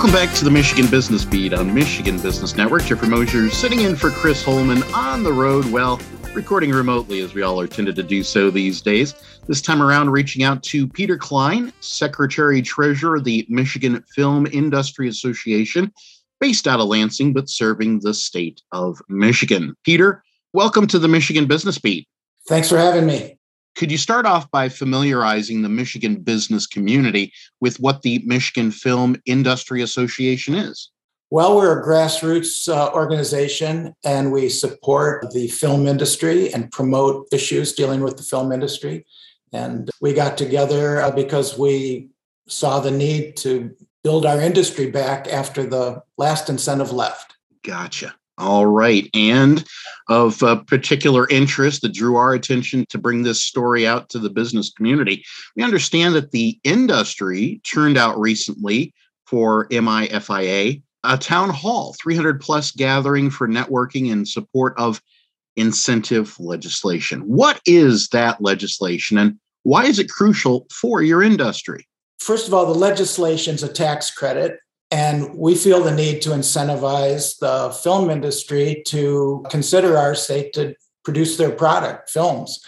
Welcome back to the Michigan Business Beat on Michigan Business Network. Jeffrey Mosier sitting in for Chris Holman on the road, well, recording remotely as we all are tended to do so these days. This time around, reaching out to Peter Klein, Secretary Treasurer of the Michigan Film Industry Association, based out of Lansing, but serving the state of Michigan. Peter, welcome to the Michigan Business Beat. Thanks for having me. Could you start off by familiarizing the Michigan business community with what the Michigan Film Industry Association is? Well, we're a grassroots uh, organization and we support the film industry and promote issues dealing with the film industry. And we got together uh, because we saw the need to build our industry back after the last incentive left. Gotcha. All right. And of uh, particular interest that drew our attention to bring this story out to the business community, we understand that the industry turned out recently for MIFIA a town hall, 300 plus gathering for networking in support of incentive legislation. What is that legislation and why is it crucial for your industry? First of all, the legislation is a tax credit and we feel the need to incentivize the film industry to consider our state to produce their product, films.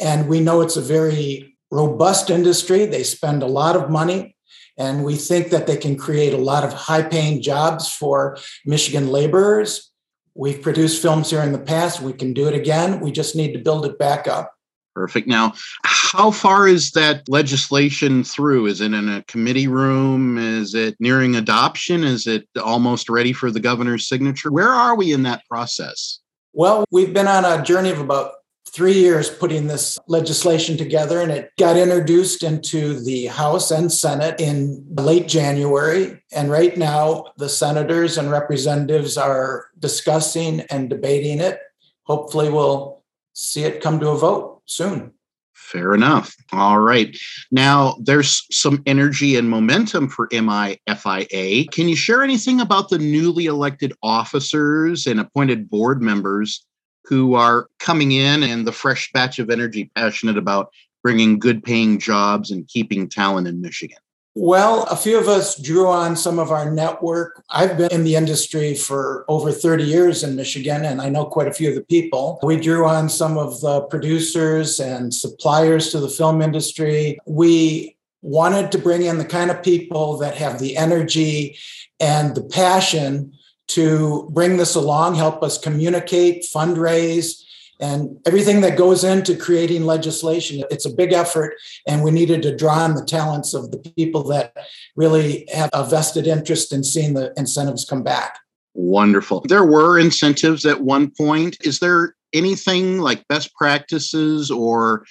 And we know it's a very robust industry. They spend a lot of money. And we think that they can create a lot of high paying jobs for Michigan laborers. We've produced films here in the past. We can do it again. We just need to build it back up. Perfect. Now, how far is that legislation through? Is it in a committee room? Is it nearing adoption? Is it almost ready for the governor's signature? Where are we in that process? Well, we've been on a journey of about three years putting this legislation together, and it got introduced into the House and Senate in late January. And right now, the senators and representatives are discussing and debating it. Hopefully, we'll see it come to a vote soon. Fair enough. All right. Now, there's some energy and momentum for MIFIA. Can you share anything about the newly elected officers and appointed board members who are coming in and the fresh batch of energy passionate about bringing good paying jobs and keeping talent in Michigan? Well, a few of us drew on some of our network. I've been in the industry for over 30 years in Michigan, and I know quite a few of the people. We drew on some of the producers and suppliers to the film industry. We wanted to bring in the kind of people that have the energy and the passion to bring this along, help us communicate, fundraise, and everything that goes into creating legislation. It's a big effort, and we needed to draw on the talents of the people that really have a vested interest in seeing the incentives come back. Wonderful. There were incentives at one point. Is there anything like best practices or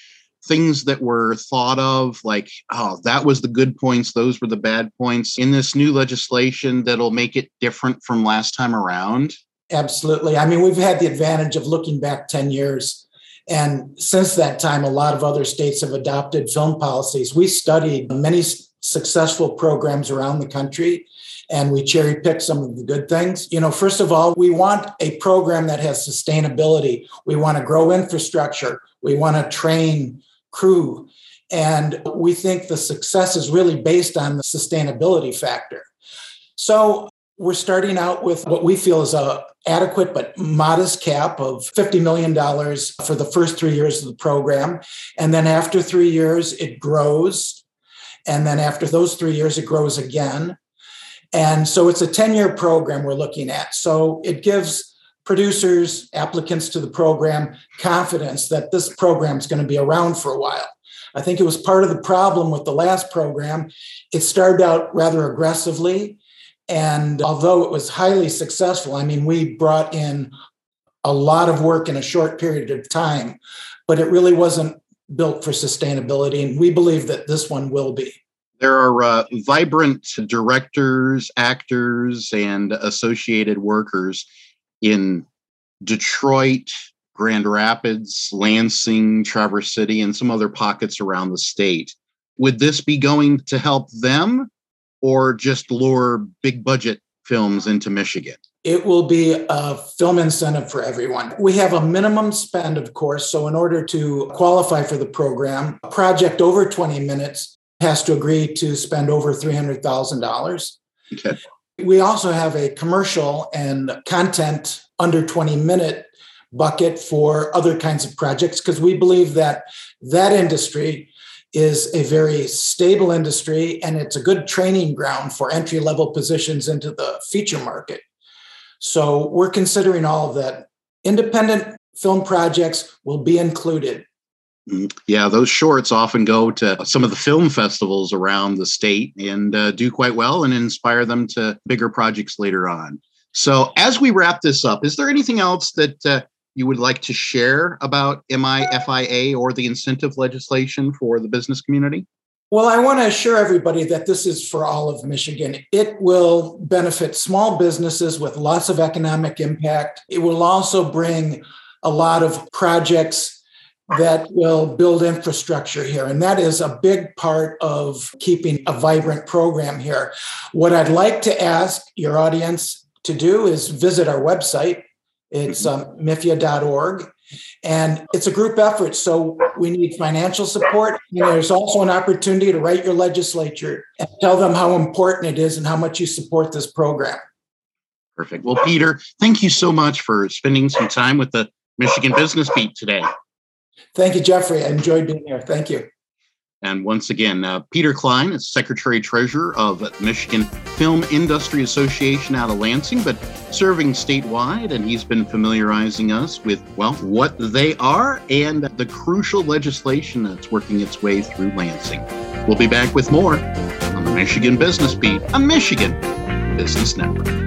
things that were thought of like oh that was the good points those were the bad points in this new legislation that'll make it different from last time around Absolutely. I mean, we've had the advantage of looking back 10 years. And since that time, a lot of other states have adopted film policies. We studied many successful programs around the country and we cherry picked some of the good things. You know, first of all, we want a program that has sustainability. We want to grow infrastructure. We want to train crew. And we think the success is really based on the sustainability factor. So we're starting out with what we feel is a adequate but modest cap of $50 million for the first three years of the program. And then after three years, it grows. And then after those three years, it grows again. And so it's a 10 year program we're looking at. So it gives producers, applicants to the program, confidence that this program is going to be around for a while. I think it was part of the problem with the last program. It started out rather aggressively and although it was highly successful, I mean, we brought in a lot of work in a short period of time, but it really wasn't built for sustainability. And we believe that this one will be. There are uh, vibrant directors, actors, and associated workers in Detroit, Grand Rapids, Lansing, Traverse City, and some other pockets around the state. Would this be going to help them or just lure big budget films into Michigan? It will be a film incentive for everyone. We have a minimum spend, of course. So, in order to qualify for the program, a project over 20 minutes has to agree to spend over $300,000. Okay. We also have a commercial and content under 20 minute bucket for other kinds of projects because we believe that that industry is a very stable industry and it's a good training ground for entry level positions into the feature market. So we're considering all of that. Independent film projects will be included. Mm, yeah, those shorts often go to some of the film festivals around the state and uh, do quite well and inspire them to bigger projects later on. So, as we wrap this up, is there anything else that uh, you would like to share about MIFIA or the incentive legislation for the business community? Well, I want to assure everybody that this is for all of Michigan. It will benefit small businesses with lots of economic impact. It will also bring a lot of projects that will build infrastructure here. And that is a big part of keeping a vibrant program here. What I'd like to ask your audience to do is visit our website, it's um, mifia.org. And it's a group effort. So we need financial support. And there's also an opportunity to write your legislature and tell them how important it is and how much you support this program. Perfect. Well, Peter, thank you so much for spending some time with the Michigan Business Beat today. Thank you, Jeffrey. I enjoyed being here. Thank you. And once again, uh, Peter Klein is Secretary Treasurer of Michigan Film Industry Association out of Lansing, but serving statewide. And he's been familiarizing us with, well, what they are and the crucial legislation that's working its way through Lansing. We'll be back with more on the Michigan Business Beat on Michigan Business Network.